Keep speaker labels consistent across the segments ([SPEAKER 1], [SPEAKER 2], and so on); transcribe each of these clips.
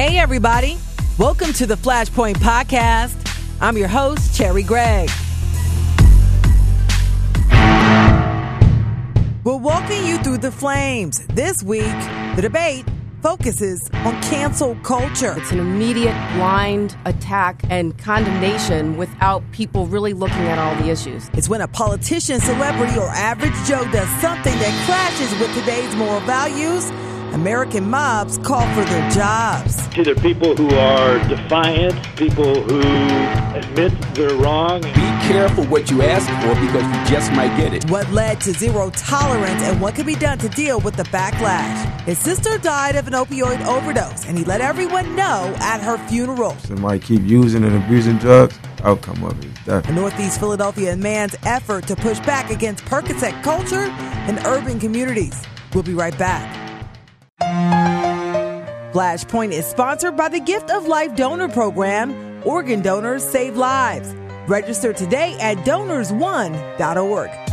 [SPEAKER 1] Hey, everybody. Welcome to the Flashpoint Podcast. I'm your host, Cherri Gregg. We're walking you through the flames. This week, the debate focuses on cancel culture.
[SPEAKER 2] It's an immediate blind attack and condemnation without people really looking at all the issues.
[SPEAKER 1] It's when a politician, celebrity, or average Joe does something that clashes with today's moral values American mobs call for their jobs.
[SPEAKER 3] They're people who are defiant, people who admit they're wrong.
[SPEAKER 4] Be careful what you ask for because you just might get it.
[SPEAKER 1] What led to zero tolerance and what can be done to deal with the backlash. His sister died of an opioid overdose, and he let everyone know at her funeral.
[SPEAKER 5] Somebody keep using and abusing drugs, outcome of it is death.
[SPEAKER 1] A Northeast Philadelphia man's effort to push back against Percocet culture in urban communities. We'll be right back. Flashpoint is sponsored by the Gift of Life Donor Program. Organ donors save lives. Register today at donorsone.org.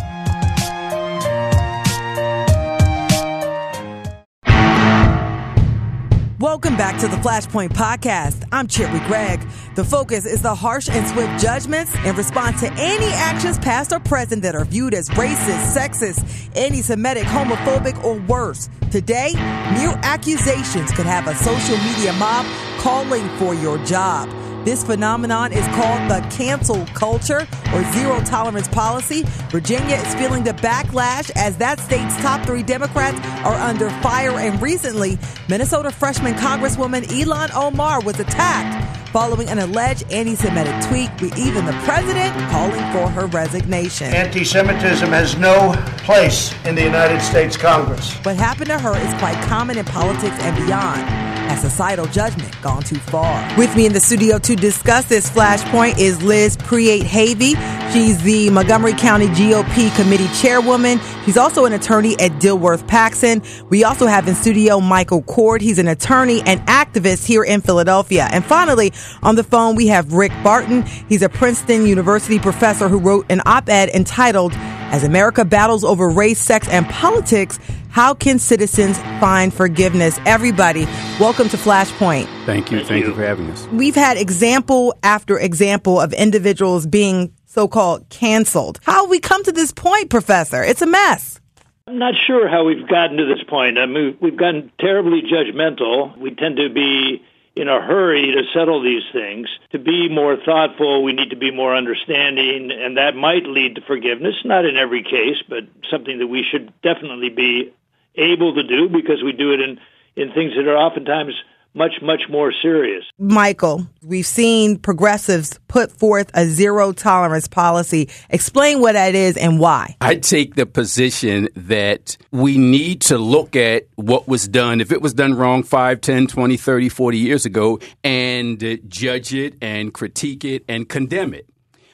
[SPEAKER 1] Welcome back to the Flashpoint Podcast. I'm Cherri Gregg. The focus is the harsh and swift judgments in response to any actions past or present that are viewed as racist, sexist, anti Semitic, homophobic, or worse. Today, mere accusations could have a social media mob calling for your job. This phenomenon is called the cancel culture or zero tolerance policy. Virginia is feeling the backlash as that state's top three Democrats are under fire. And recently, Minnesota freshman Congresswoman Ilhan Omar was attacked following an alleged anti Semitic tweet, with even the president calling for her resignation.
[SPEAKER 6] Anti Semitism has no place in the United States Congress.
[SPEAKER 1] What happened to her is quite common in politics and beyond. Has societal judgment gone too far? With me in the studio to discuss this flashpoint is Liz Preate Havey. She's the Montgomery County GOP committee chairwoman. She's also an attorney at Dilworth Paxson. We also have in studio Michael Coard. He's an attorney and activist here in Philadelphia. And finally, on the phone, we have Rick Barton. He's a Princeton University professor who wrote an op-ed entitled as America battles over race, sex, and politics, how can citizens find forgiveness? Everybody, welcome to Flashpoint.
[SPEAKER 4] Thank you. Thank, Thank you. you for having us.
[SPEAKER 1] We've had example after example of individuals being so called canceled. How have we come to this point, Professor? It's a mess.
[SPEAKER 3] I'm not sure how we've gotten to this point. I mean, we've gotten terribly judgmental. We tend to be in a hurry to settle these things. To be more thoughtful, we need to be more understanding, and that might lead to forgiveness. Not in every case, but something that we should definitely be able to do because we do it in, in things that are oftentimes much, much more serious.
[SPEAKER 1] Michael, we've seen progressives put forth a zero tolerance policy. Explain what that is and why.
[SPEAKER 4] I take the position that we need to look at what was done, if it was done wrong 5, 10, 20, 30, 40 years ago, and judge it and critique it and condemn it.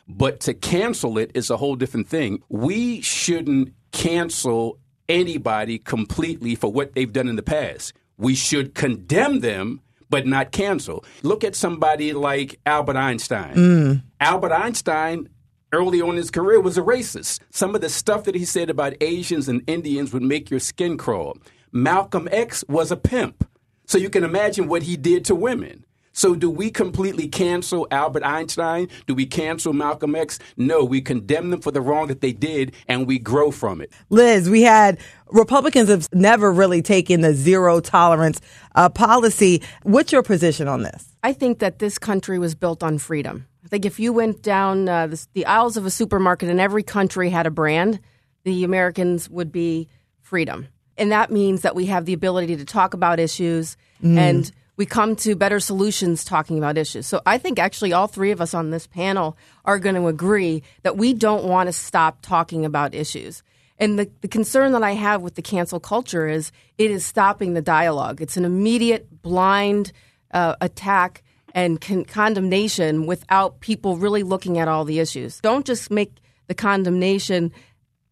[SPEAKER 4] But to cancel it is a whole different thing. We shouldn't cancel anybody completely for what they've done in the past we should condemn them but not cancel. Look at somebody like Albert Einstein. Mm. Albert Einstein early on in his career was a racist. Some of the stuff that he said about Asians and Indians would make your skin crawl. Malcolm X was a pimp. So you can imagine what he did to women. So, do we completely cancel Albert Einstein? Do we cancel Malcolm X? No, we condemn them for the wrong that they did and we grow from it.
[SPEAKER 1] Liz, we had Republicans have never really taken the zero tolerance uh, policy. What's your position on this?
[SPEAKER 2] I think that this country was built on freedom. I think if you went down uh, the, the aisles of a supermarket and every country had a brand, the Americans would be freedom. And that means that we have the ability to talk about issues mm. and we come to better solutions talking about issues. So I think actually all three of us on this panel are going to agree that we don't want to stop talking about issues. And the, the concern that I have with the cancel culture is it is stopping the dialogue. It's an immediate blind uh, attack and con- condemnation without people really looking at all the issues. Don't just make the condemnation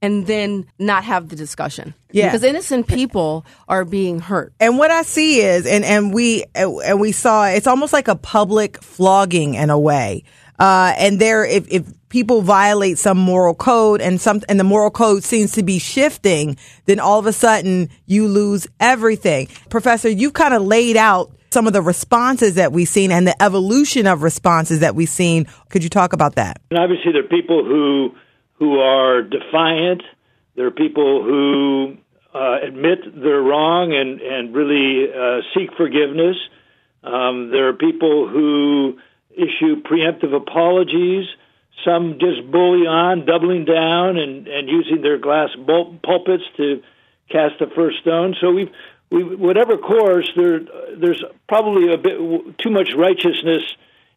[SPEAKER 2] and then not have the discussion. Yeah. Because innocent people are being hurt.
[SPEAKER 1] And what I see is and and we and we saw it's almost like a public flogging in a way. Uh, and there, if, if people violate some moral code and some, and the moral code seems to be shifting, then all of a sudden you lose everything. Professor, you've kind of laid out some of the responses that we've seen and the evolution of responses that we've seen. Could you talk about that?
[SPEAKER 3] And obviously, there are people who who are defiant. There are people who uh, admit they're wrong and and really uh, seek forgiveness. Um, there are people who issue preemptive apologies. Some just bully on, doubling down and, and using their glass bul- pulpits to cast the first stone. So we've, we, whatever course, there, there's probably a bit too much righteousness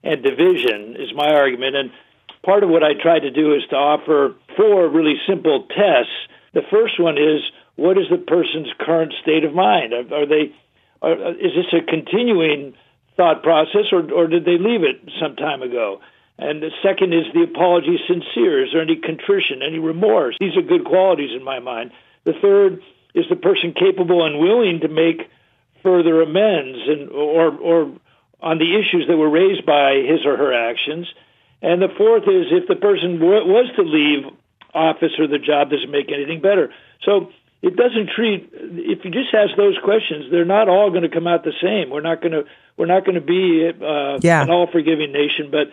[SPEAKER 3] and division, is my argument. And part of what I try to do is to offer four really simple tests. The first one is what is the person's current state of mind? Are, are they? Are, is this a continuing thought process, or, or did they leave it some time ago? And the second is the apology sincere? Is there any contrition, any remorse? These are good qualities in my mind. The third is the person capable and willing to make further amends and or or on the issues that were raised by his or her actions. And the fourth is if the person w- was to leave office or the job doesn't make anything better. So it doesn't treat if you just ask those questions they're not all going to come out the same we're not going to we're not going to be uh,
[SPEAKER 1] yeah.
[SPEAKER 3] an all forgiving nation but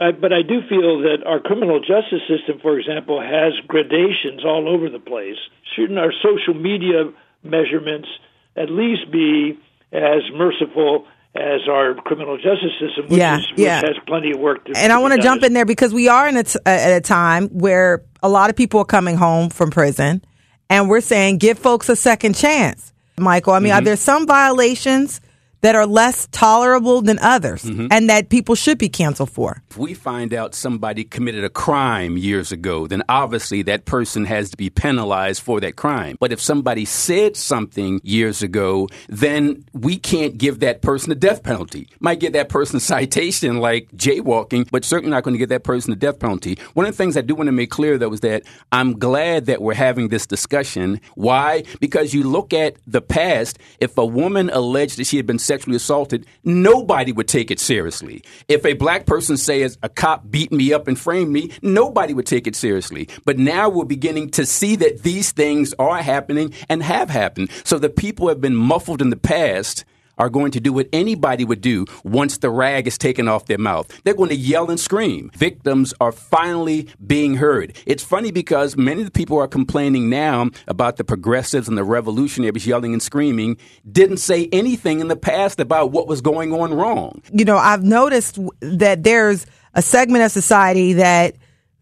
[SPEAKER 3] uh, but I do feel that our criminal justice system, for example, has gradations all over the place. Shouldn't our social media measurements at least be as merciful as our criminal justice system, which,
[SPEAKER 1] yeah,
[SPEAKER 3] is, which
[SPEAKER 1] yeah.
[SPEAKER 3] has plenty of work to do.
[SPEAKER 1] And I want to jump in there because we are in a t- at a time where a lot of people are coming home from prison and we're saying give folks a second chance. Michael, I mean, are mm-hmm. there some violations that are less tolerable than others mm-hmm. and that people should be canceled for?
[SPEAKER 4] If we find out somebody committed a crime years ago, then obviously that person has to be penalized for that crime. But if somebody said something years ago, then we can't give that person a death penalty. Might get that person a citation like jaywalking, but certainly not going to get that person a death penalty. One of the things I do want to make clear though is that I'm glad that we're having this discussion. Why? Because you look at the past, if a woman alleged that she had been sexually assaulted, nobody would take it seriously. If a black person says a cop beat me up and framed me, nobody would take it seriously. But now we're beginning to see that these things are happening and have happened. So the people have been muffled in the past are going to do what anybody would do once the rag is taken off their mouth. They're going to yell and scream. Victims are finally being heard. It's funny because many of the people are complaining now about the progressives and the revolutionaries yelling and screaming didn't say anything in the past about what was going on wrong.
[SPEAKER 1] You know, I've noticed that there's a segment of society that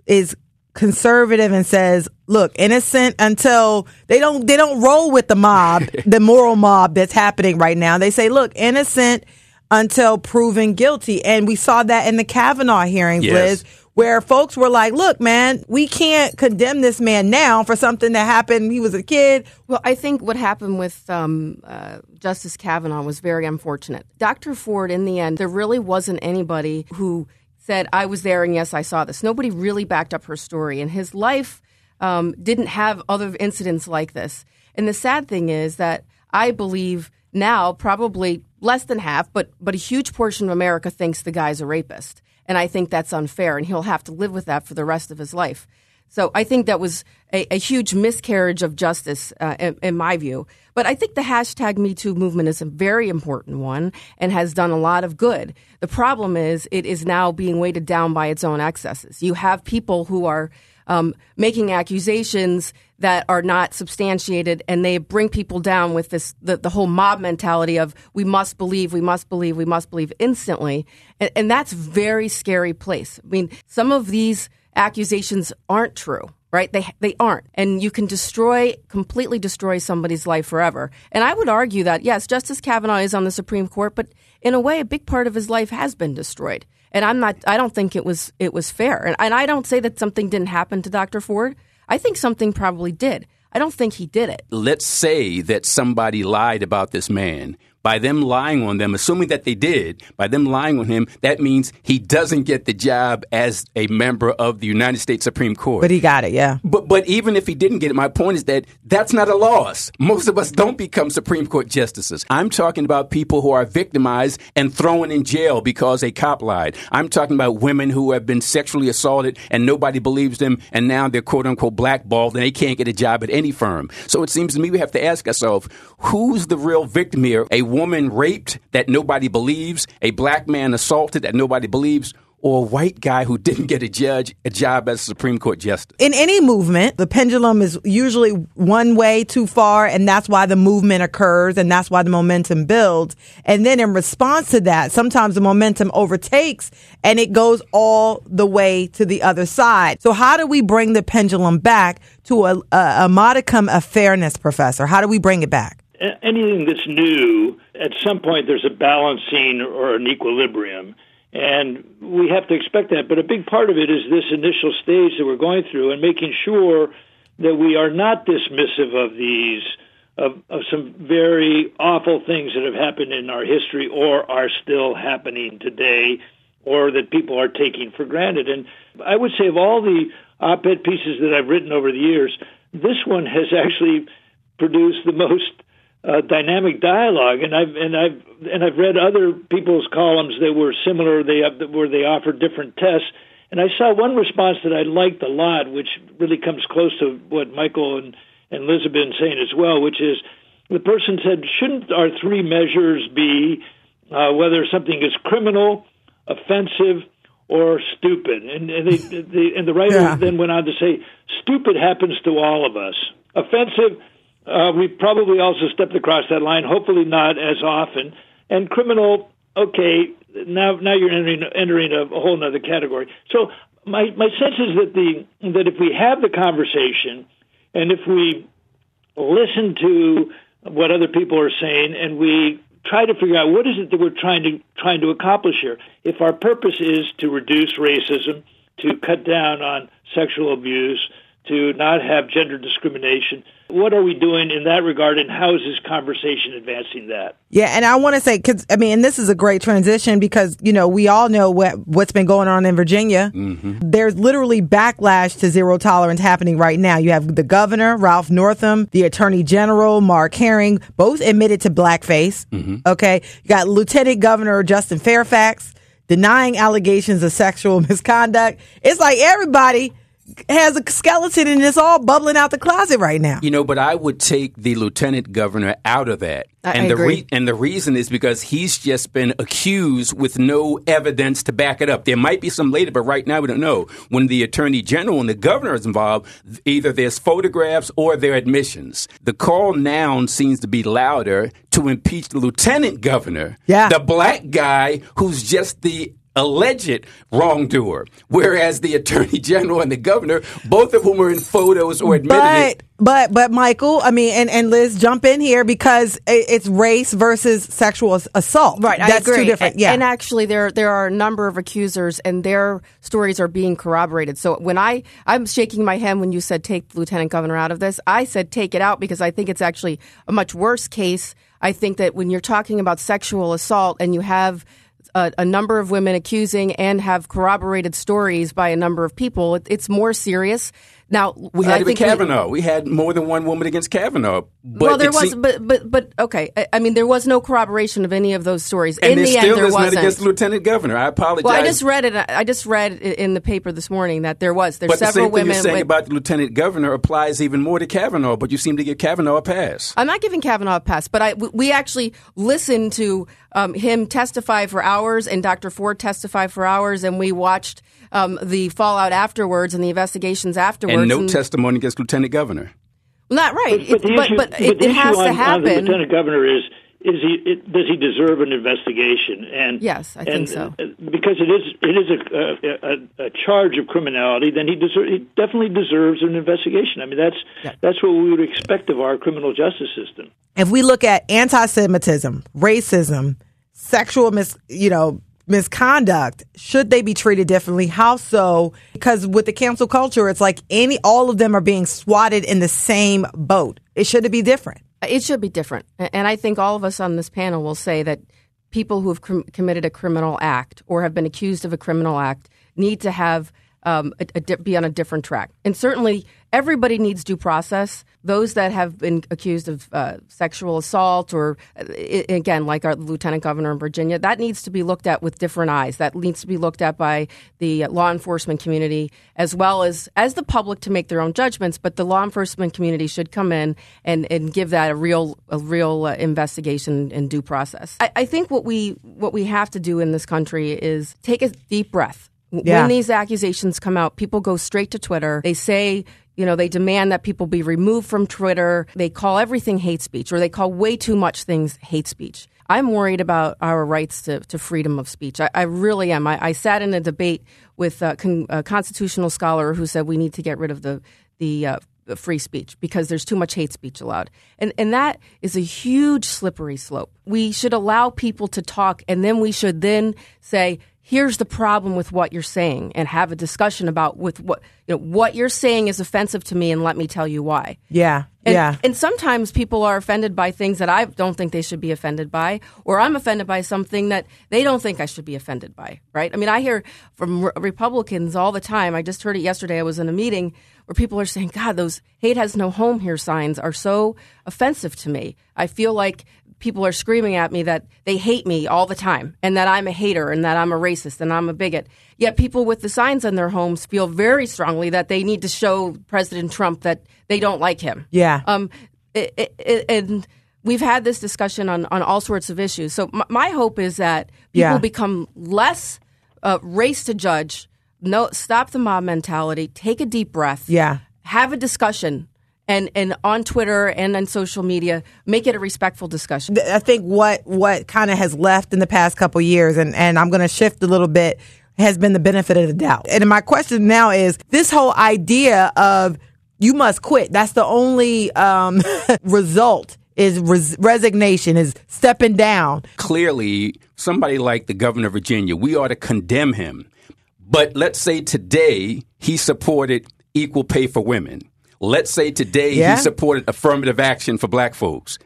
[SPEAKER 1] is conservative and says, look, innocent until they don't they don't roll with the mob, the moral mob that's happening right now. They say, look, innocent until proven guilty. And we saw that in the Kavanaugh hearings,
[SPEAKER 4] Yes.
[SPEAKER 1] Liz, where folks were like, look, man, we can't condemn this man now for something that happened. He was a kid.
[SPEAKER 2] Well, I think what happened with um, uh, Justice Kavanaugh was very unfortunate. Dr. Ford, in the end, there really wasn't anybody who said, I was there and yes, I saw this. Nobody really backed up her story. And his life um, didn't have other incidents like this. And the sad thing is that I believe now probably less than half, but, but a huge portion of America thinks the guy's a rapist. And I think that's unfair, and he'll have to live with that for the rest of his life. So I think that was a, a huge miscarriage of justice, uh, in, in my view. But I think the hashtag Me Too movement is a very important one and has done a lot of good. The problem is it is now being weighted down by its own excesses. You have people who are um, making accusations that are not substantiated, and they bring people down with this the, the whole mob mentality of we must believe, we must believe, we must believe instantly, and, and that's very scary place. I mean, some of these accusations aren't true right? They they aren't. And you can destroy completely destroy somebody's life forever. And i would argue that yes justice kavanaugh is on the supreme court but in a way a big part of his life has been destroyed. And i'm not i don't think it was it was fair. And, and i don't say that something didn't happen to dr ford. I think something probably did. I don't think he did it.
[SPEAKER 4] Let's say that somebody lied about this man, by them lying on them, assuming that they did, by them lying on him, that means he doesn't get the job as a member of the United States Supreme Court.
[SPEAKER 1] But he got it, yeah.
[SPEAKER 4] But but even if he didn't get it, my point is that that's not a loss. Most of us don't become Supreme Court justices. I'm talking about people who are victimized and thrown in jail because a cop lied. I'm talking about women who have been sexually assaulted and nobody believes them, and now they're quote unquote blackballed and they can't get a job at any firm. So it seems to me we have to ask ourselves, who's the real victim here? A woman raped that nobody believes, a black man assaulted that nobody believes, or a white guy who didn't get a judge a job as a Supreme Court justice.
[SPEAKER 1] In any movement, the pendulum is usually one way too far, and that's why the movement occurs, and that's why the momentum builds. And then in response to that, sometimes the momentum overtakes and it goes all the way to the other side. So how do we bring the pendulum back to a, a, a modicum of fairness, Professor? How do we bring it back?
[SPEAKER 3] Anything that's new, at some point there's a balancing or an equilibrium. And we have to expect that. But a big part of it is this initial stage that we're going through and making sure that we are not dismissive of these, of, of some very awful things that have happened in our history or are still happening today or that people are taking for granted. And I would say of all the op ed pieces that I've written over the years, this one has actually produced the most uh, dynamic dialogue, and I've and I've and I've read other people's columns that were similar. They where they offered different tests, and I saw one response that I liked a lot, which really comes close to what Michael and and Liz have been saying as well, which is the person said, shouldn't our three measures be uh, whether something is criminal, offensive, or stupid? And and, they, they, and the writer yeah. then went on to say, stupid happens to all of us. Offensive uh, we probably also stepped across that line. Hopefully not as often. And criminal, okay, now now you're entering entering a, a whole other category. So my my sense is that the that if we have the conversation, and if we listen to what other people are saying, and we try to figure out what is it that we're trying to trying to accomplish here. If our purpose is to reduce racism, to cut down on sexual abuse, to not have gender discrimination. What are we doing in that regard, and how is this conversation advancing that?
[SPEAKER 1] Yeah, and I want to say, because I mean, and this is a great transition because you know we all know what what's been going on in Virginia. Mm-hmm. There's literally backlash to zero tolerance happening right now. You have the governor Ralph Northam, the Attorney General Mark Herring, both admitted to blackface. Mm-hmm. Okay, you got Lieutenant Governor Justin Fairfax denying allegations of sexual misconduct. It's like everybody has a skeleton and it's all bubbling out the closet right now.
[SPEAKER 4] You know, but I would take the lieutenant governor out of that.
[SPEAKER 2] I,
[SPEAKER 4] and
[SPEAKER 2] I
[SPEAKER 4] the
[SPEAKER 2] agree.
[SPEAKER 4] and the reason is because he's just been accused with no evidence to back it up. There might be some later, but right now we don't know. When the attorney general and the governor is involved, either there's photographs or there are admissions. The call now seems to be louder to impeach the lieutenant governor,
[SPEAKER 1] yeah.
[SPEAKER 4] the black guy who's just the alleged wrongdoer, whereas the attorney general and the governor, both of whom are in photos or admitted
[SPEAKER 1] but,
[SPEAKER 4] it.
[SPEAKER 1] But but Michael, I mean, and, and Liz, jump in here because it's race versus sexual assault.
[SPEAKER 2] Right,
[SPEAKER 1] that's
[SPEAKER 2] I agree.
[SPEAKER 1] two different. Yeah,
[SPEAKER 2] and actually, there there are a number of accusers, and their stories are being corroborated. So when I I'm shaking my head when you said take the lieutenant governor out of this, I said take it out because I think it's actually a much worse case. I think that when you're talking about sexual assault and you have a, a, number of women accusing and have corroborated stories by a number of people. It, it's more serious. Now
[SPEAKER 4] we had I Kavanaugh. We, we, had more than one woman against Kavanaugh.
[SPEAKER 2] well, there was, but but but okay. I, I, mean, there was no corroboration of any of those stories.
[SPEAKER 4] And
[SPEAKER 2] in the
[SPEAKER 4] still
[SPEAKER 2] end, there
[SPEAKER 4] is
[SPEAKER 2] wasn't.
[SPEAKER 4] not against the lieutenant governor. I apologize.
[SPEAKER 2] Well, I just read it. I just read in the paper this morning that there was. There's
[SPEAKER 4] but
[SPEAKER 2] several
[SPEAKER 4] the same thing
[SPEAKER 2] women.
[SPEAKER 4] you're saying
[SPEAKER 2] with,
[SPEAKER 4] about the lieutenant governor applies even more to Kavanaugh. But you seem to give Kavanaugh a pass.
[SPEAKER 2] I'm not giving Kavanaugh a pass, but I we actually listened to um, him testify for hours and Dr. Ford testify for hours, and we watched um, the fallout afterwards and the investigations afterwards.
[SPEAKER 4] And no and, testimony against Lieutenant Governor.
[SPEAKER 2] Not right,
[SPEAKER 3] but, but,
[SPEAKER 2] it, but,
[SPEAKER 3] issue,
[SPEAKER 2] but,
[SPEAKER 3] but
[SPEAKER 2] it, it has
[SPEAKER 3] on,
[SPEAKER 2] to happen.
[SPEAKER 3] the Lieutenant Governor is is he it, does he deserve an investigation? And
[SPEAKER 2] yes, I think so.
[SPEAKER 3] Uh, because it is it is a, a, a charge of criminality, then he deserve, he definitely deserves an investigation. I mean, that's yeah. that's what we would expect of our criminal justice system.
[SPEAKER 1] If we look at anti-Semitism, racism, sexual mis, you know, misconduct, should they be treated differently? How so? Because with the cancel culture, it's like any, all of them are being swatted in the same boat. It should be different.
[SPEAKER 2] It should be different. And I think all of us on this panel will say that people who have com- committed a criminal act or have been accused of a criminal act need to have um, a, a, be on a different track. And certainly, everybody needs due process. Those that have been accused of uh, sexual assault, or uh, again, like our lieutenant governor in Virginia, that needs to be looked at with different eyes. That needs to be looked at by the law enforcement community as well as as the public to make their own judgments. But the law enforcement community should come in and, and give that a real a real uh, investigation and due process. I, I think what we what we have to do in this country is take a deep breath yeah. When these accusations come out, people go straight to Twitter. They say, you know, they demand that people be removed from Twitter. They call everything hate speech, or they call way too much things hate speech. I'm worried about our rights to, to freedom of speech. I, I really am. I, I, sat in a debate with a, con, a, constitutional scholar who said we need to get rid of the the uh, free speech because there's too much hate speech allowed. And and that is a huge slippery slope. We should allow people to talk and then we should then say here's the problem with what you're saying and have a discussion about with what you know what you're saying is offensive to me and let me tell you why.
[SPEAKER 1] Yeah.
[SPEAKER 2] And,
[SPEAKER 1] yeah.
[SPEAKER 2] And sometimes people are offended by things that I don't think they should be offended by, or I'm offended by something that they don't think I should be offended by, right? I mean, I hear from re- Republicans all the time. I just heard it yesterday. I was in a meeting where people are saying, God, those hate has no home here signs are so offensive to me. I feel like people are screaming at me that they hate me all the time and that I'm a hater and that I'm a racist and I'm a bigot. Yet people with the signs on their homes feel very strongly that they need to show President Trump that they don't like him.
[SPEAKER 1] Yeah.
[SPEAKER 2] Um, it, it, it, and we've had this discussion on, on all sorts of issues. So my, my hope is that people yeah. become less uh, race to judge. No, stop the mob mentality. Take a deep breath.
[SPEAKER 1] Yeah.
[SPEAKER 2] Have a discussion and and on Twitter and on social media, make it a respectful discussion.
[SPEAKER 1] I think what what kind of has left in the past couple years, and and I'm going to shift a little bit, has been the benefit of the doubt. And my question now is this whole idea of you must quit. That's the only um, result is res- resignation, is stepping down.
[SPEAKER 4] Clearly, somebody like the governor of Virginia, we ought to condemn him. But let's say today he supported equal pay for women Let's say today yeah. he supported affirmative action for black folks.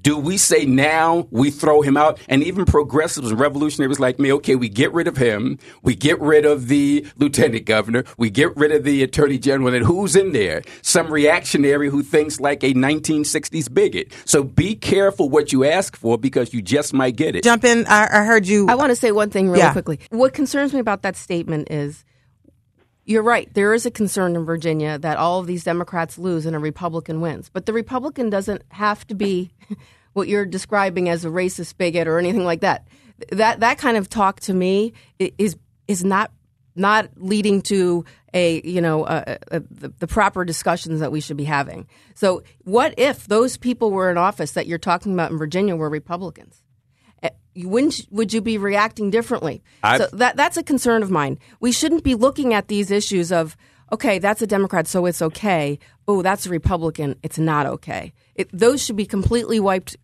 [SPEAKER 4] Do we say now we throw him out? And even progressives and revolutionaries like me, okay, we get rid of him. We get rid of the lieutenant governor. We get rid of the attorney general. And who's in there? Some reactionary who thinks like a 1960s bigot. So be careful what you ask for because you just might get it.
[SPEAKER 1] Jump in. I, I heard you.
[SPEAKER 2] I want to say one thing really yeah. quickly. What concerns me about that statement is you're right. There is a concern in Virginia that all of these Democrats lose and a Republican wins. But the Republican doesn't have to be what you're describing as a racist bigot or anything like that. That that kind of talk to me is is not not leading to a you know a, a, the, the proper discussions that we should be having. So what if those people were in office that you're talking about in Virginia were Republicans? Wouldn't would you be reacting differently? I've, so that that's a concern of mine. We shouldn't be looking at these issues of okay, that's a Democrat, so it's okay. Oh, that's a Republican, it's not okay. It, those should be completely wiped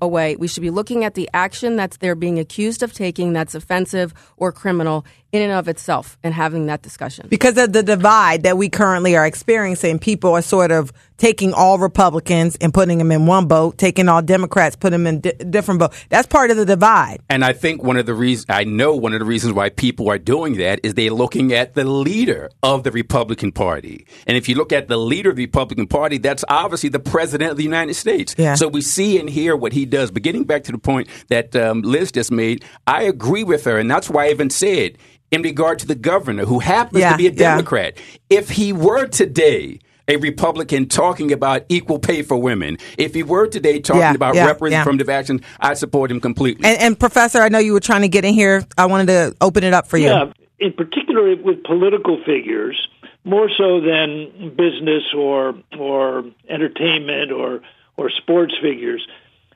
[SPEAKER 2] away. We should be looking at the action that they're being accused of taking that's offensive or criminal in and of itself and having that discussion.
[SPEAKER 1] Because of the divide that we currently are experiencing, people are sort of taking all Republicans and putting them in one boat, taking all Democrats, putting them in di- different boat. That's part of the divide.
[SPEAKER 4] And I think one of the reasons, I know one of the reasons why people are doing that is they're looking at the leader of the Republican Party. And if you look at the leader of the Republican Party, that's obviously the president of the United States.
[SPEAKER 1] Yeah.
[SPEAKER 4] So we see and hear what he does. But getting back to the point that um, Liz just made, I agree with her. And that's why I even said, in regard to the governor who happens yeah, to be a Democrat. Yeah. If he were today a Republican talking about equal pay for women, if he were today talking yeah, about yeah, representative action, I support him completely.
[SPEAKER 1] And, and, Professor, I know you were trying to get in here. I wanted to open it up for you.
[SPEAKER 3] Yeah, in particular with political figures, more so than business or or entertainment or or sports figures.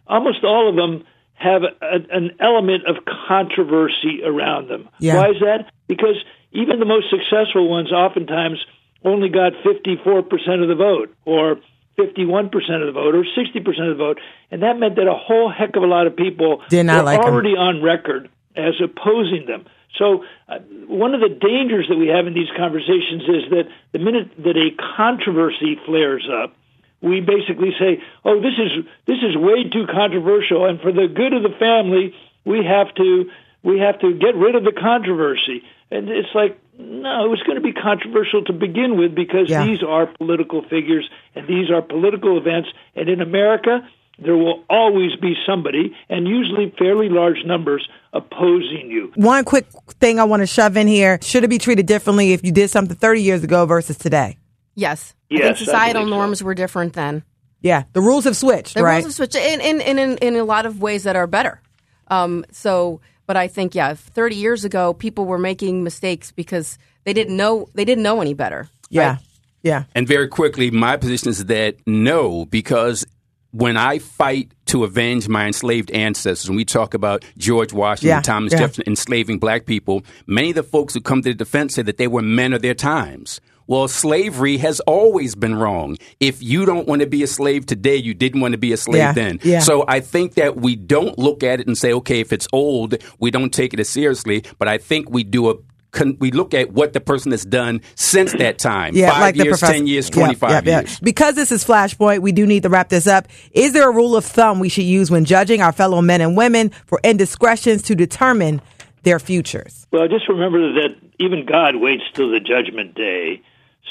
[SPEAKER 3] Almost all of them have a, an element of controversy around them.
[SPEAKER 1] Yeah.
[SPEAKER 3] Why is that? Because even the most successful ones oftentimes only got 54% of the vote or 51% of the vote or 60% of the vote. And that meant that a whole heck of a lot of people
[SPEAKER 1] Did not
[SPEAKER 3] were
[SPEAKER 1] like
[SPEAKER 3] already
[SPEAKER 1] them.
[SPEAKER 3] on record as opposing them. So, uh, one of the dangers that we have in these conversations is that the minute that a controversy flares up, we basically say, "Oh, this is this is way too controversial, and for the good of the family, we have to we have to get rid of the controversy." And it's like, no, it was going to be controversial to begin with because
[SPEAKER 1] Yeah.
[SPEAKER 3] these are political figures and these are political events, and in America, there will always be somebody, and usually fairly large numbers, opposing you.
[SPEAKER 1] One quick thing I want to shove in here. Should it be treated differently if you did something 30 years ago versus today?
[SPEAKER 2] Yes. I
[SPEAKER 3] Yes, I
[SPEAKER 2] think societal
[SPEAKER 3] believe so.
[SPEAKER 2] norms were different then.
[SPEAKER 1] Yeah, the rules have switched,
[SPEAKER 2] The
[SPEAKER 1] right?
[SPEAKER 2] rules have switched in, in, in, in, in a lot of ways that are better. Um, so, but I think, yeah, 30 years ago, people were making mistakes because they didn't know, they didn't know any better.
[SPEAKER 1] yeah.
[SPEAKER 2] right?
[SPEAKER 1] Yeah.
[SPEAKER 4] And very quickly, my position is that no, because when I fight to avenge my enslaved ancestors, when we talk about George Washington,
[SPEAKER 1] Yeah,
[SPEAKER 4] Thomas
[SPEAKER 1] yeah.
[SPEAKER 4] Jefferson enslaving black people, many of the folks who come to the defense say that they were men of their times. Well, slavery has always been wrong. If you don't want to be a slave today, you didn't want to be a slave
[SPEAKER 1] Yeah,
[SPEAKER 4] then.
[SPEAKER 1] yeah.
[SPEAKER 4] So I think that we don't look at it and say, okay, if it's old, we don't take it as seriously. But I think we do a con- we look at what the person has done since that time.
[SPEAKER 1] Yeah,
[SPEAKER 4] Five
[SPEAKER 1] like the
[SPEAKER 4] years,
[SPEAKER 1] professor.
[SPEAKER 4] ten years,
[SPEAKER 1] Yep,
[SPEAKER 4] twenty five
[SPEAKER 1] yep, yep.
[SPEAKER 4] years.
[SPEAKER 1] Because this is Flashpoint, we do need to wrap this up. Is there a rule of thumb we should use when judging our fellow men and women for indiscretions to determine their futures?
[SPEAKER 3] Well, just remember that even God waits till the judgment day.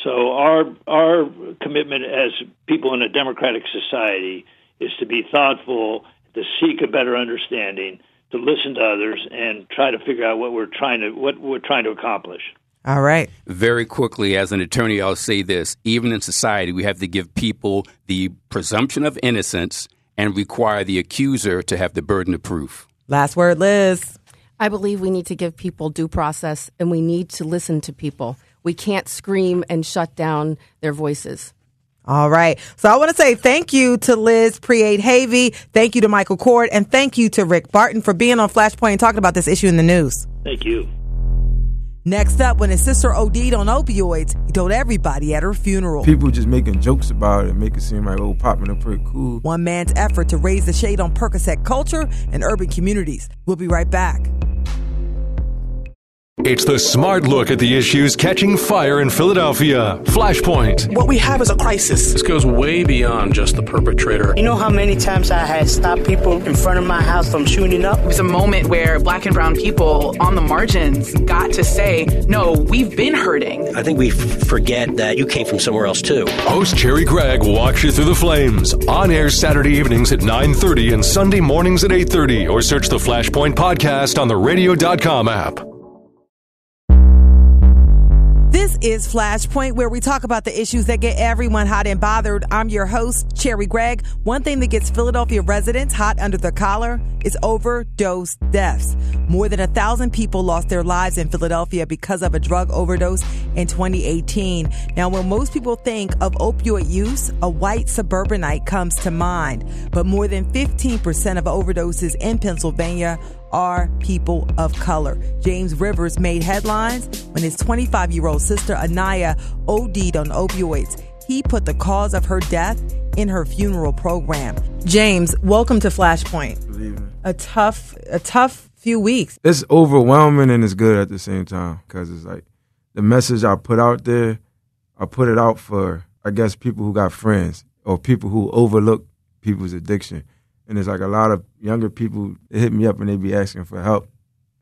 [SPEAKER 3] So our our commitment as people in a democratic society is to be thoughtful, to seek a better understanding, to listen to others, and try to figure out what we're trying to what we're trying to accomplish.
[SPEAKER 1] All right.
[SPEAKER 4] Very quickly, as an attorney, I'll say this. Even in society, we have to give people the presumption of innocence and require the accuser to have the burden of proof.
[SPEAKER 1] Last word, Liz.
[SPEAKER 2] I believe we need to give people due process and we need to listen to people. We can't scream and shut down their voices.
[SPEAKER 1] All right. So I want to say thank you to Liz Preate Havey. Thank you to Michael Coard. And thank you to Rick Barton for being on Flashpoint and talking about this issue in the news.
[SPEAKER 3] Thank you.
[SPEAKER 1] Next up, when his sister OD'd on opioids, he told everybody at her funeral.
[SPEAKER 5] People just making jokes about it, make it seem like oh, popping up pretty cool.
[SPEAKER 1] One man's effort to raise the shade on Percocet culture and urban communities. We'll be right back.
[SPEAKER 7] It's the smart look at the issues catching fire in Philadelphia. Flashpoint.
[SPEAKER 8] What we have is a crisis.
[SPEAKER 9] This goes way beyond just the perpetrator.
[SPEAKER 8] You know how many times I had stopped people in front of my house from shooting up?
[SPEAKER 10] It was a moment where black and brown people on the margins got to say, no, we've been hurting.
[SPEAKER 11] I think we f- forget that you came from somewhere else too.
[SPEAKER 7] Host Cherri Gregg walks you through the flames. On air Saturday evenings at 9.30 and Sunday mornings at 8.30 or search the Flashpoint podcast on the radio.com app.
[SPEAKER 1] Is Flashpoint, where we talk about the issues that get everyone hot and bothered. I'm your host, Cherri Gregg. One thing that gets Philadelphia residents hot under the collar is overdose deaths. More than a thousand people lost their lives in Philadelphia because of a drug overdose in 2018. Now, when most people think of opioid use, a white suburbanite comes to mind. But more than 15% of overdoses in Pennsylvania are people of color. James Rivers made headlines when his 25 year old sister Anaya OD'd on opioids. He put the cause of her death in her funeral program. James, welcome to Flashpoint. A tough, a tough few weeks.
[SPEAKER 5] It's overwhelming and it's good at the same time because it's like the message I put out there, I put it out for, I guess, people who got friends or people who overlook people's addiction. And it's like a lot of younger people hit me up and they be asking for help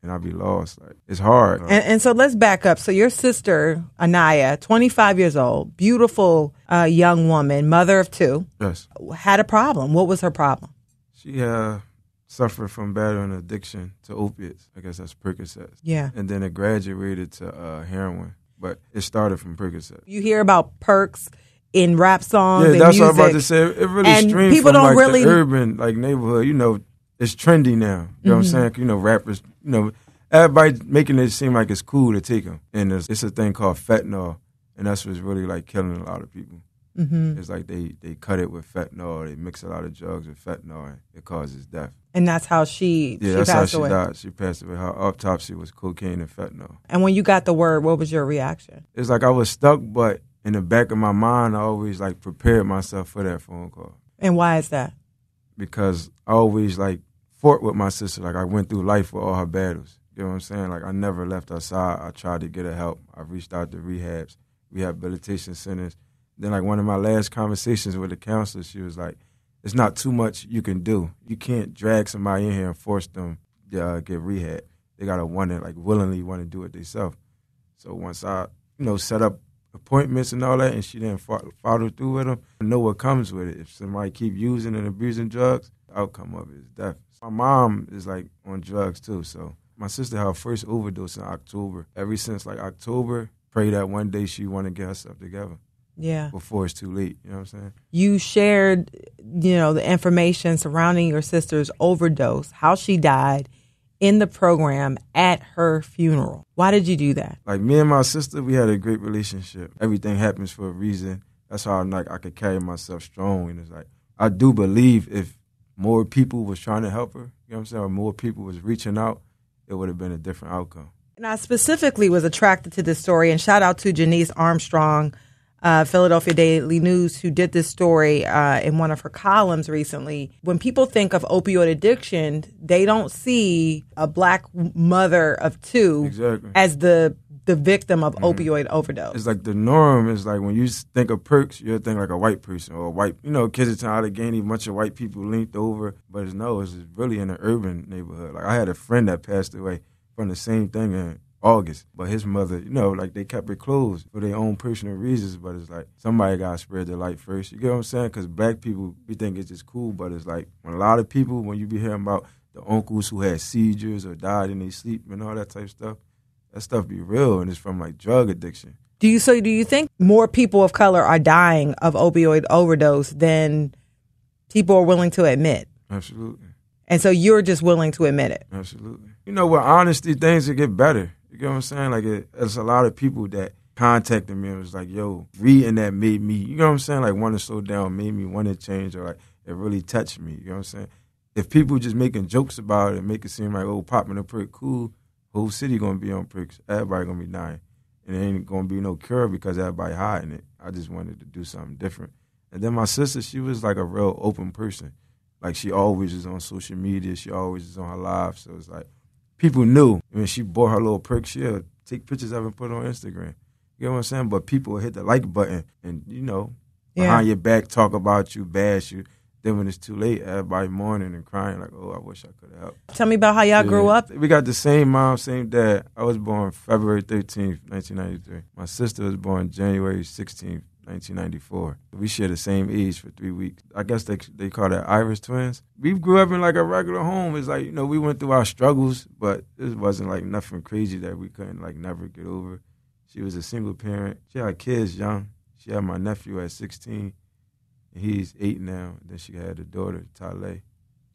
[SPEAKER 5] and I be lost. Like it's hard.
[SPEAKER 1] And, and so let's back up. So your sister Anaya, 25 years old, beautiful uh, young woman, mother of two,
[SPEAKER 5] yes.
[SPEAKER 1] had a problem. What was her problem?
[SPEAKER 5] She uh, suffered from battling addiction to opiates. I guess that's Percocets.
[SPEAKER 1] Yeah.
[SPEAKER 5] And then it graduated to uh, heroin. But it started from Percocet.
[SPEAKER 1] You hear about perks in rap songs.
[SPEAKER 5] Yeah,
[SPEAKER 1] and
[SPEAKER 5] that's what I was about to say. It really
[SPEAKER 1] And
[SPEAKER 5] streams
[SPEAKER 1] people
[SPEAKER 5] from
[SPEAKER 1] don't
[SPEAKER 5] like
[SPEAKER 1] really-
[SPEAKER 5] the urban like neighborhood. You know, it's trendy now. You know what I'm
[SPEAKER 1] Mm-hmm.
[SPEAKER 5] saying? You know, rappers. You know, everybody making it seem like it's cool to take them. And it's, it's a thing called fentanyl, and that's what's really like killing a lot of people.
[SPEAKER 1] Mm-hmm.
[SPEAKER 5] It's like they they cut it with fentanyl. They mix a lot of drugs with fentanyl, and it causes death.
[SPEAKER 1] And that's how she,
[SPEAKER 5] Yeah,
[SPEAKER 1] she
[SPEAKER 5] that's
[SPEAKER 1] passed
[SPEAKER 5] how she
[SPEAKER 1] away.
[SPEAKER 5] died. She passed away. Her autopsy was cocaine and fentanyl.
[SPEAKER 1] And when you got the word, what was your reaction?
[SPEAKER 5] It's like I was stuck, but in the back of my mind, I always like prepared myself for that phone call.
[SPEAKER 1] And why is that?
[SPEAKER 5] because I always like fought with my sister. Like I went through life with all her battles. You know what I'm saying? Like I never left her side. I tried to get her help. I reached out to rehabs, rehabilitation centers, Then like one of my last conversations with the counselor, she was like, "It's not too much you can do. You can't drag somebody in here and force them to uh, get rehab. They gotta want it, like willingly want to do it themselves." So once I, you know, set up appointments and all that, and she didn't follow through with them, I know what comes with it. If somebody keep using and abusing drugs, the outcome of it is death. My mom is like on drugs too, so my sister had her first overdose in October. Ever since like October, pray that one day she want to get herself together.
[SPEAKER 1] Yeah.
[SPEAKER 5] Before it's too late. You know what I'm saying?
[SPEAKER 1] You shared, you know, the information surrounding your sister's overdose, how she died in the program at her funeral. Why did you do that?
[SPEAKER 5] Like me and my sister, we had a great relationship. Everything happens for a reason. That's how I'm like I could carry myself strong. And it's like I do believe if more people was trying to help her, you know what I'm saying, or more people was reaching out, it would have been a different outcome.
[SPEAKER 1] And I specifically was attracted to this story, and shout out to Jenice Armstrong, uh, Philadelphia Daily News, who did this story uh, in one of her columns recently. When people think of opioid addiction, they don't see a black mother of two
[SPEAKER 5] exactly.
[SPEAKER 1] as the the victim of mm-hmm. opioid overdose.
[SPEAKER 5] It's like the norm is like when you think of perks, you think like a white person or a white, you know, kids are Allegheny, a bunch of white people linked over. But it's no, it's really in an urban neighborhood. Like I had a friend that passed away from the same thing in August. But his mother, you know, like they kept it closed for their own personal reasons. But it's like somebody got to spread the light first. You get what I'm saying? Because black people, we think it's just cool. But it's like when a lot of people, when you be hearing about the uncles who had seizures or died in their sleep and all that type of stuff, that stuff be real and it's from like drug addiction.
[SPEAKER 1] Do you so do you think more people of color are dying of opioid overdose than people are willing to admit?
[SPEAKER 5] Absolutely.
[SPEAKER 1] And so you're just willing to admit it.
[SPEAKER 5] Absolutely. You know, with honesty, things will get better. You get what I'm saying? Like, it, it's a lot of people that contacted me and was like, yo, reading that made me, you know what I'm saying? Like, want to slow down, made me want to change, or like, it really touched me. You know what I'm saying? If people just making jokes about it make it seem like, oh, popping a prick, cool, whole city gonna be on pricks. Everybody gonna be dying. And there ain't gonna be no cure because everybody hiding it. I just wanted to do something different. And then my sister, she was like a real open person. Like she always is on social media. She always is on her live. So it's like people knew when she bought her little perk, she'll take pictures of it and put it on Instagram. You know what I'm saying? But people hit the like button and, you know, yeah. behind your back talk about you, bash you. Then when it's too late, everybody mourning and crying like, "Oh, I wish I could have helped."
[SPEAKER 1] Tell me about how y'all yeah. grew up.
[SPEAKER 5] We got the same mom, same dad. I was born February thirteenth, nineteen ninety three. My sister was born January sixteenth, 1994. We share the same age for three weeks. I guess they they call that Irish twins. We grew up in like a regular home. It's like you know we went through our struggles, but it wasn't like nothing crazy that we couldn't like never get over. She was a single parent. She had kids young. She had my nephew at 16. He's eight now. Then she had a daughter, Tale.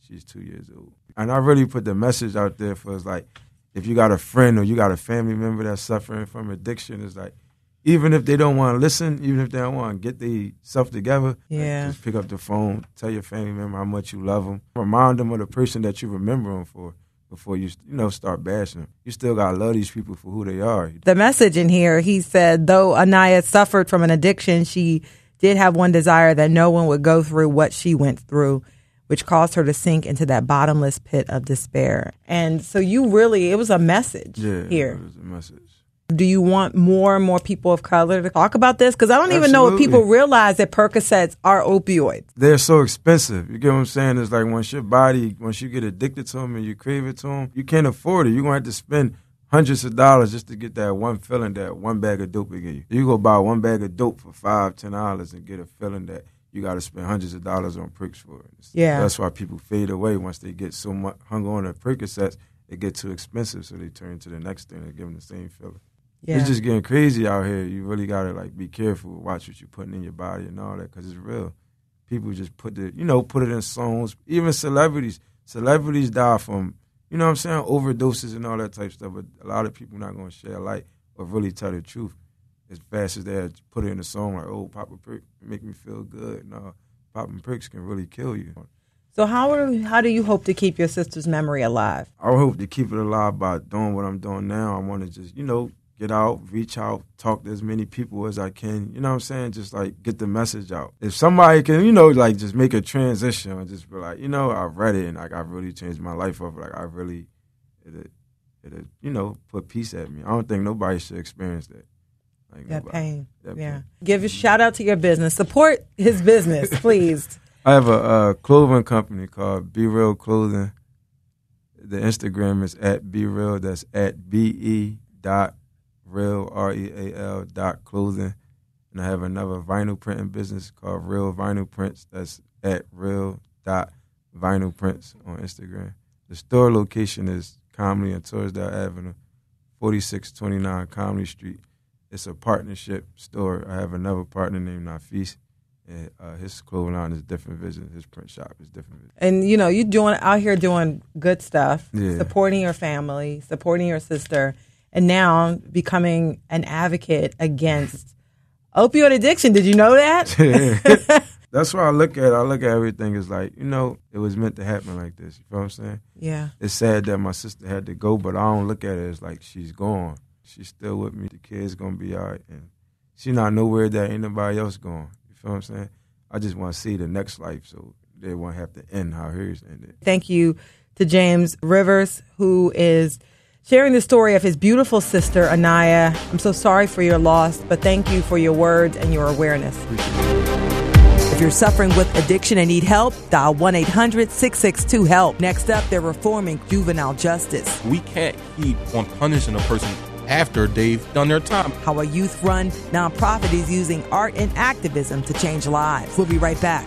[SPEAKER 5] She's two years old. And I really put the message out there for us like, if you got a friend or you got a family member that's suffering from addiction, it's like even if they don't want to listen, even if they don't want to get themselves together,
[SPEAKER 1] yeah,
[SPEAKER 5] like, just pick up the phone, tell your family member how much you love them, remind them of the person that you remember them for before you you know start bashing them. You still gotta love these people for who they are.
[SPEAKER 1] The message in here, he said, though Anaya suffered from an addiction, she did have one desire that no one would go through what she went through which caused her to sink into that bottomless pit of despair. And so you really, it was a message
[SPEAKER 5] yeah,
[SPEAKER 1] here.
[SPEAKER 5] It was a message.
[SPEAKER 1] Do you want more and more people of color to talk about this? Because I don't even know if people realize that Percocets are opioids.
[SPEAKER 5] They're so expensive. You get what I'm saying? It's like once your body, once you get addicted to them and you crave it to them, you can't afford it. You're going to have to spend hundreds of dollars just to get that one feeling that one bag of dope will give you. You go buy one bag of dope for five, ten dollars and get a feeling that you got to spend hundreds of dollars on pricks for it.
[SPEAKER 1] Yeah.
[SPEAKER 5] That's why people fade away once they get so much hung on to Percocets. It get too expensive, so they turn to the next thing and give them the same feeling. Yeah. It's just getting crazy out here. You really gotta like be careful, watch what you're putting in your body and all that, because it's real. People just put the, you know, put it in songs. Even celebrities, celebrities die from, you know, what I'm saying, overdoses and all that type of stuff. But a lot of people not gonna share light or really tell the truth as fast as they put it in a song like, "Oh, pop a prick, make me feel good." No, popping pricks can really kill you.
[SPEAKER 1] So how are, how do you hope to keep your sister's memory alive?
[SPEAKER 5] I hope to keep it alive by doing what I'm doing now. I want to just, you know, get out, reach out, talk to as many people as I can. You know what I'm saying? Just like get the message out. If somebody can, you know, like just make a transition and just be like, you know, I've read it and like I really changed my life up. Like I really, it, it, it, you know, put peace at me. I don't think nobody should experience that. Like
[SPEAKER 1] That
[SPEAKER 5] nobody.
[SPEAKER 1] pain.
[SPEAKER 5] That
[SPEAKER 1] yeah.
[SPEAKER 5] pain.
[SPEAKER 1] Give a shout out to your business. Support his business, please.
[SPEAKER 5] I have a uh, clothing company called Be Real Clothing. The Instagram is at Be Real. That's at B E dot real R E A L dot clothing. And I have another vinyl printing business called Real Vinyl Prints. That's at real dot vinyl prints on Instagram. The store location is Comedy and Torresdale Avenue, 4629 Comedy Street. It's a partnership store. I have another partner named Nafis. And uh, his clothing line is different vision. His print shop is different vision.
[SPEAKER 1] And you know, you doing out here doing good stuff,
[SPEAKER 5] Yeah.
[SPEAKER 1] supporting your family, supporting your sister, and now becoming an advocate against opioid addiction. Did you know that?
[SPEAKER 5] That's why I look at it. I look at everything as like, you know, it was meant to happen like this. You feel what I'm saying?
[SPEAKER 1] Yeah.
[SPEAKER 5] It's sad that my sister had to go, but I don't look at it as like she's gone. She's still with me. The kid's gonna be all right. And she not nowhere that anybody else going. You feel what I'm saying? I just want to see the next life so they won't have to end how hers ended.
[SPEAKER 1] Thank you to James Rivers, who is sharing the story of his beautiful sister, Anaya. I'm so sorry for your loss, but thank you for your words and your awareness. If you're suffering with addiction and need help, dial 1 800 662 HELP. Next up, they're reforming juvenile justice.
[SPEAKER 12] We can't keep on punishing a person after they've done their time.
[SPEAKER 1] How a youth run nonprofit is using art and activism to change lives. We'll be right back.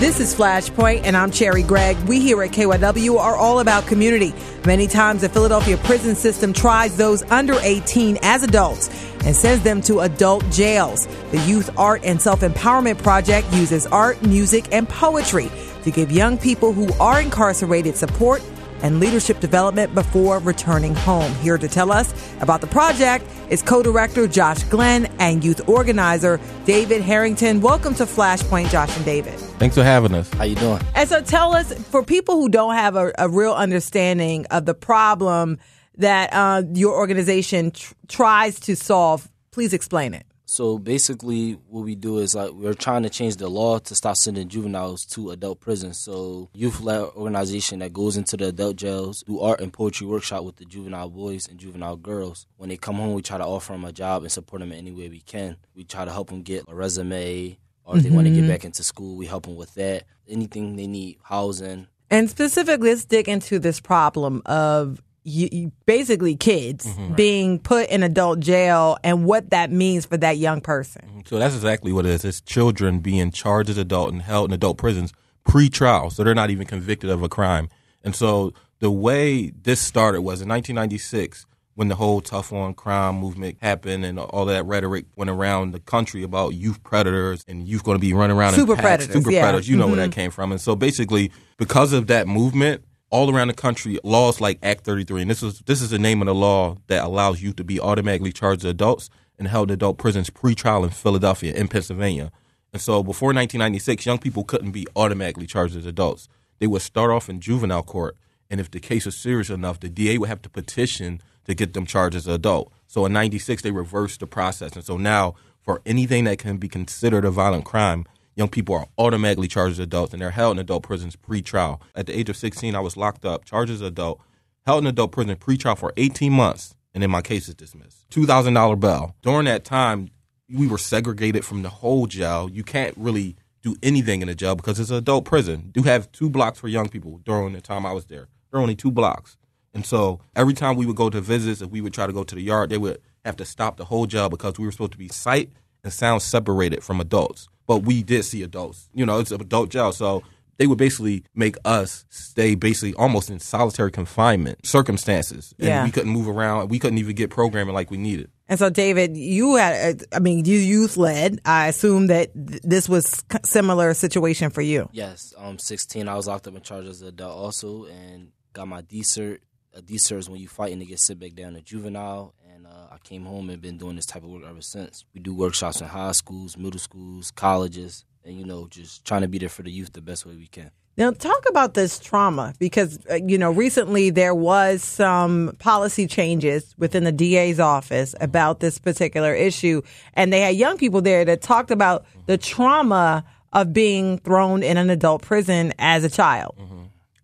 [SPEAKER 1] This is Flashpoint, and I'm Cherri Gregg. We here at KYW are all about community. Many times, the Philadelphia prison system tries those under 18 as adults and sends them to adult jails. The Youth Art and Self Empowerment Project uses art, music, and poetry to give young people who are incarcerated support and leadership development before returning home. Here to tell us about the project is co-director Josh Glenn and youth organizer David Harrington. Welcome to Flashpoint, Josh and David.
[SPEAKER 12] Thanks for having us.
[SPEAKER 11] How you doing?
[SPEAKER 1] And so tell us, for people who don't have a, a real understanding of the problem that uh, your organization tr- tries to solve, please explain it.
[SPEAKER 13] So basically, what we do is like we're trying to change the law to stop sending juveniles to adult prisons. So youth-led organization that goes into the adult jails, do art and poetry workshop with the juvenile boys and juvenile girls. When they come home, we try to offer them a job and support them in any way we can. We try to help them get a resume, or if they want to get
[SPEAKER 1] mm-hmm.
[SPEAKER 13] back into school, we help them with that. Anything they need, housing.
[SPEAKER 1] And specifically, let's dig into this problem of you, you- basically kids being put in adult jail and what that means for that young person.
[SPEAKER 12] So that's exactly what it is. It's children being charged as adult and held in adult prisons pre-trial, so they're not even convicted of a crime. And so the way this started was in 1996 when the whole tough on crime movement happened and all that rhetoric went around the country about youth predators and youth going to be running around
[SPEAKER 1] Super
[SPEAKER 12] in packs,
[SPEAKER 1] predators,
[SPEAKER 12] super
[SPEAKER 1] yeah.
[SPEAKER 12] predators. You know where
[SPEAKER 1] Mhm.
[SPEAKER 12] that came from. And so basically, because of that movement, all around the country, laws like Act 33, and this is this is the name of the law that allows youth to be automatically charged as adults and held in adult prisons pre-trial in Philadelphia, in Pennsylvania. And so before 1996, young people couldn't be automatically charged as adults. They would start off in juvenile court, and if the case was serious enough, the DA would have to petition to get them charged as an adult. So in 96, they reversed the process. And so now, for anything that can be considered a violent crime, young people are automatically charged as adults, and they're held in adult prisons pre-trial. At the age of 16, I was locked up, charged as adult, held in adult prison pre-trial for 18 months, and then my case is dismissed. $2,000 bail. During that time, we were segregated from the whole jail. You can't really do anything in the jail because it's an adult prison. Do have two blocks for young people during the time I was there. There are only two blocks. And so every time we would go to visits, if we would try to go to the yard, they would have to stop the whole jail because we were supposed to be sight and sound separated from adults. But we did see adults. You know, it's an adult jail. So they would basically make us stay basically almost in solitary confinement circumstances. And
[SPEAKER 1] Yeah.
[SPEAKER 12] we couldn't move around. We couldn't even get programming like we needed.
[SPEAKER 1] And so, David, you had, I mean, you youth led. I assume that th- this was c- similar situation for you.
[SPEAKER 13] Yes, um, 16. I was locked up in charged as an adult also, and got my D cert. A D cert is when you fight and they get sent back down to juvenile. And uh, I came home and been doing this type of work ever since. We do workshops in high schools, middle schools, colleges, and you know, just trying to be there for the youth the best way we can.
[SPEAKER 1] Now, talk about this trauma because, uh, you know, recently there was some policy changes within the DA's office about this particular issue. And they had young people there that talked about the trauma of being thrown in an adult prison as a child.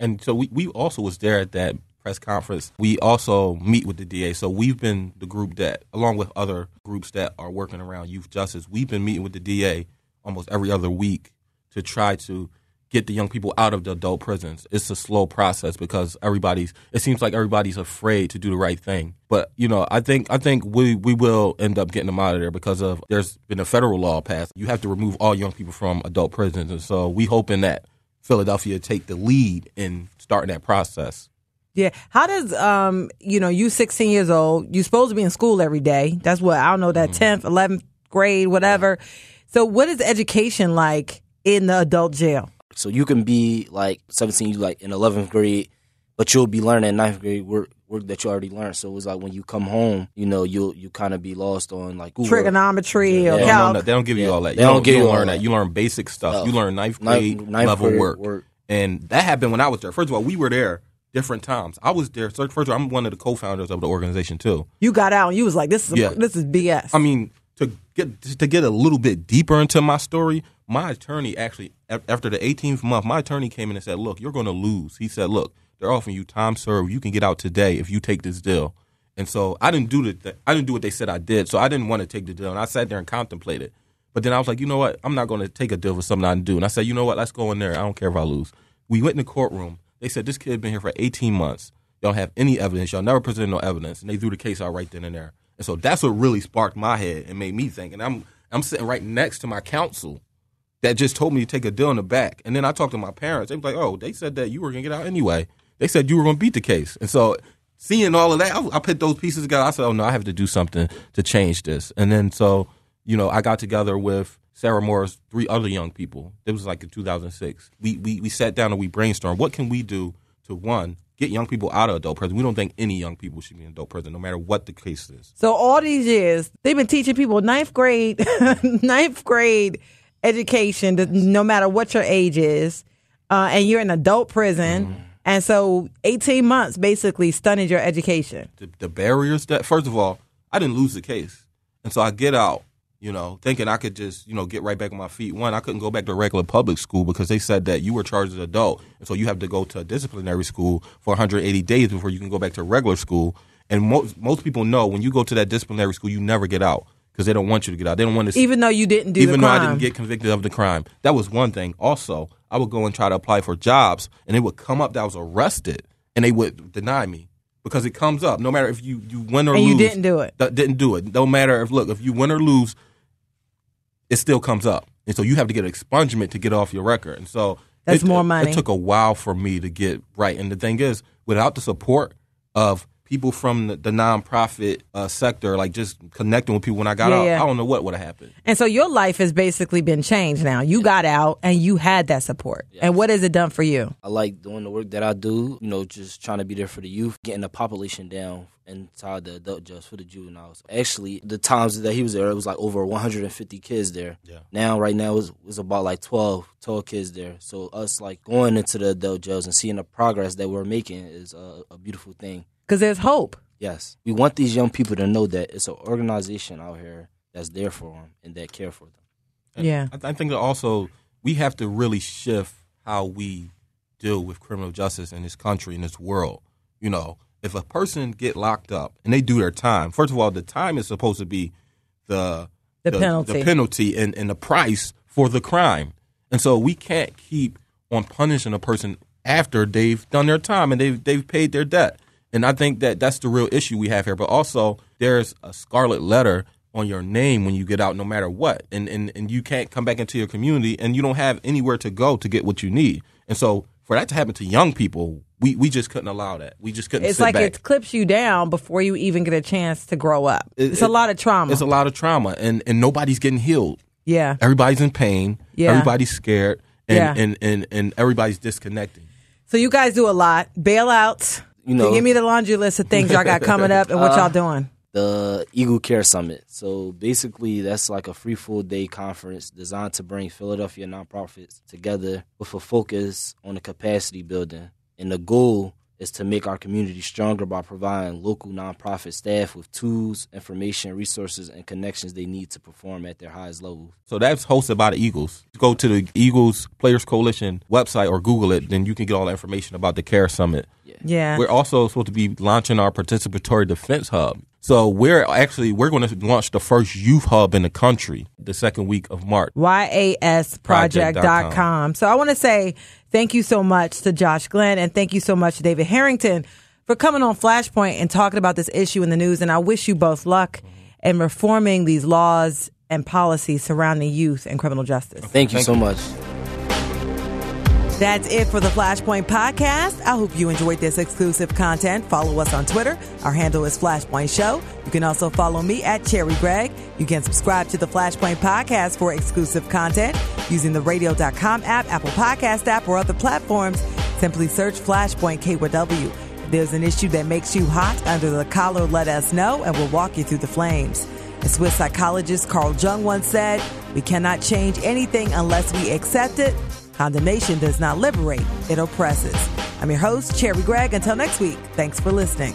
[SPEAKER 12] And so we, we also was there at that press conference. We also meet with the DA. So we've been the group that, along with other groups that are working around youth justice, we've been meeting with the DA almost every other week to try to get the young people out of the adult prisons. It's a slow process because everybody's it seems like everybody's afraid to do the right thing. But, you know, I think I think we we will end up getting them out of there because of there's been a federal law passed. You have to remove all young people from adult prisons. And so we hoping that Philadelphia take the lead in starting that process.
[SPEAKER 1] Yeah. How does um you know, you 16 years old, you supposed to be in school every day. That's what I don't know that 10th, 11th grade, whatever. So what is education like in the adult jail?
[SPEAKER 13] So you can be like 17, you like in 11th grade, but you'll be learning ninth grade work work that you already learned. So it's like when you come home, you know, you'll you kind of be lost on like schoolwork.
[SPEAKER 1] Trigonometry or
[SPEAKER 12] They
[SPEAKER 1] calc.
[SPEAKER 12] don't, they don't give you all that.
[SPEAKER 13] They
[SPEAKER 12] you
[SPEAKER 13] don't
[SPEAKER 12] don't,
[SPEAKER 13] give
[SPEAKER 12] you
[SPEAKER 13] you
[SPEAKER 12] don't learn
[SPEAKER 13] that.
[SPEAKER 12] that. You learn basic stuff.
[SPEAKER 13] Stuff.
[SPEAKER 12] You learn ninth
[SPEAKER 13] Ninth-
[SPEAKER 12] grade
[SPEAKER 13] ninth
[SPEAKER 12] level
[SPEAKER 13] grade
[SPEAKER 12] work.
[SPEAKER 13] work.
[SPEAKER 12] And that happened when I was there. First of all, we were there different times. I was there. First of all, I'm one of the co-founders of the organization too.
[SPEAKER 1] You got out and you was like, this is
[SPEAKER 12] Yeah.
[SPEAKER 1] this is BS.
[SPEAKER 12] I mean, to get to get a little bit deeper into my story, my attorney actually after the 18th month, my attorney came in and said, "Look, you're going to lose." He said, "Look, they're offering you time served. You can get out today if you take this deal." And so I didn't do the I didn't do what they said I did. So I didn't want to take the deal, and I sat there and contemplated. But then I was like, you know what? I'm not going to take a deal for something I didn't do. And I said, you know what? Let's go in there. I don't care if I lose. We went in the courtroom. They said this kid been here for 18 months. Y'all have any evidence. Y'all never presented no evidence, and they threw the case out right then and there. And so that's what really sparked my head and made me think. And I'm I'm sitting right next to my counsel that just told me to take a deal in the back. And then I talked to my parents. They was like, "Oh, they said that you were gonna get out anyway. They said you were gonna beat the case." And so seeing all of that, I, I put those pieces together. I said, "Oh no, I have to do something to change this." And then so you know, I got together with Sarah Moore's three other young people. It was like in 2006. We we we sat down and we brainstormed. What can we do to one get young people out of adult prison? We don't think any young people should be in adult prison, no matter what the case is.
[SPEAKER 1] So all these years, they've been teaching people ninth grade, ninth grade education, no matter what your age is, uh, and you're in adult prison,
[SPEAKER 12] Mm-hmm.
[SPEAKER 1] and so 18 months basically stunted your education.
[SPEAKER 12] the, the barriers that first of all i didn't lose the case and so i get out you know thinking i could just you know get right back on my feet one i couldn't go back to regular public school because they said that you were charged as an adult and so you have to go to a disciplinary school for 180 days before you can go back to regular school and most most people know when you go to that disciplinary school you never get out because they don't want you to get out they don't want to
[SPEAKER 1] Even though you didn't do
[SPEAKER 12] even though
[SPEAKER 1] crime.
[SPEAKER 12] I didn't get convicted of the crime. That was one thing. Also, I would go and try to apply for jobs, and it would come up that I was arrested, and they would deny me because it comes up. No matter if you, you win or
[SPEAKER 1] And
[SPEAKER 12] lose,
[SPEAKER 1] you didn't do it.
[SPEAKER 12] That didn't do it. No matter if look if you win or lose, it still comes up, and so you have to get an expungement to get off your record. And so
[SPEAKER 1] That's
[SPEAKER 12] it,
[SPEAKER 1] more
[SPEAKER 12] it-
[SPEAKER 1] money.
[SPEAKER 12] It took a while for me to get right, and the thing is, without the support of people from the, the nonprofit uh, sector, like just connecting with people when I got
[SPEAKER 1] Yeah,
[SPEAKER 12] out. I don't know what would have happened.
[SPEAKER 1] And so your life has basically been changed now. You got out and you had that support. And what has it done for you?
[SPEAKER 13] I like doing the work that I do, you know, just trying to be there for the youth, getting the population down inside the adult jails for the juveniles. Actually, the times that he was there, it was like over 150 kids there.
[SPEAKER 12] Yeah.
[SPEAKER 13] Now, right now, it's, it's about like 12, 12 kids there. So us like going into the adult jails and seeing the progress that we're making is a, a beautiful thing.
[SPEAKER 1] Because there's hope.
[SPEAKER 13] Yes. We want these young people to know that it's an organization out here that's there for them and that care for them.
[SPEAKER 12] And
[SPEAKER 1] Yeah.
[SPEAKER 12] I, I think that also we have to really shift how we deal with criminal justice in this country in this world. You know, if a person get locked up and they do their time, first of all, the time is supposed to be the
[SPEAKER 1] The penalty.
[SPEAKER 12] the penalty, and, and the price for the crime. And so we can't keep on punishing a person after they've done their time and they've they've paid their debt. And I think that that's the real issue we have here. But also, there's a scarlet letter on your name when you get out, no matter what. And, and and you can't come back into your community, and you don't have anywhere to go to get what you need. And so, for that to happen to young people, we, we just couldn't allow that. We just couldn't.
[SPEAKER 1] It's
[SPEAKER 12] sit
[SPEAKER 1] like
[SPEAKER 12] back.
[SPEAKER 1] it clips you down before you even get a chance to grow up.
[SPEAKER 12] It-
[SPEAKER 1] it's a lot of trauma.
[SPEAKER 12] It's a lot of trauma, and and nobody's getting healed.
[SPEAKER 1] yeah.
[SPEAKER 12] Everybody's in pain.
[SPEAKER 1] Yeah.
[SPEAKER 12] Everybody's scared, and,
[SPEAKER 1] Yeah.
[SPEAKER 12] and, and, and everybody's disconnecting.
[SPEAKER 1] So you guys do a lot. Bailouts.
[SPEAKER 13] You know-
[SPEAKER 1] give me the laundry list of things y'all got coming up and what
[SPEAKER 13] Uh,
[SPEAKER 1] y'all doing.
[SPEAKER 13] the Eagle Care Summit. So basically, that's like a free full day conference designed to bring Philadelphia nonprofits together with a focus on the capacity building. And the goal is to make our community stronger by providing local nonprofit staff with tools, information, resources, and connections they need to perform at their highest levels.
[SPEAKER 12] So that's hosted by the Eagles. Go to the Eagles Players Coalition website or Google it, then you can get all the information about the CARE Summit.
[SPEAKER 1] Yeah.
[SPEAKER 12] We're also supposed to be launching our participatory defense hub. So we're actually we're going to launch the first youth hub in the country the second week of March.
[SPEAKER 1] YASproject.com. So I want to say thank you so much to Josh Glenn and thank you so much to David Harrington for coming on Flashpoint and talking about this issue in the news. And I wish you both luck in reforming these laws and policies surrounding youth and criminal justice.
[SPEAKER 13] Thank you
[SPEAKER 12] Thank
[SPEAKER 13] so
[SPEAKER 12] you.
[SPEAKER 13] much.
[SPEAKER 1] That's it for the Flashpoint podcast. I hope you enjoyed this exclusive content. Follow us on Twitter. Our handle is Flashpoint Show. You can also follow me at Cherri Gregg. You can subscribe to the Flashpoint podcast for exclusive content using the radio.com app, Apple Podcast app, or other platforms. Simply search Flashpoint KW. If there's an issue that makes you hot under the collar, let us know and we'll walk you through the flames. The Swiss psychologist Carl Jung once said, We cannot change anything unless we accept it. Condemnation does not liberate, it oppresses. I'm your host, Cherri Gregg. Until next week, thanks for listening.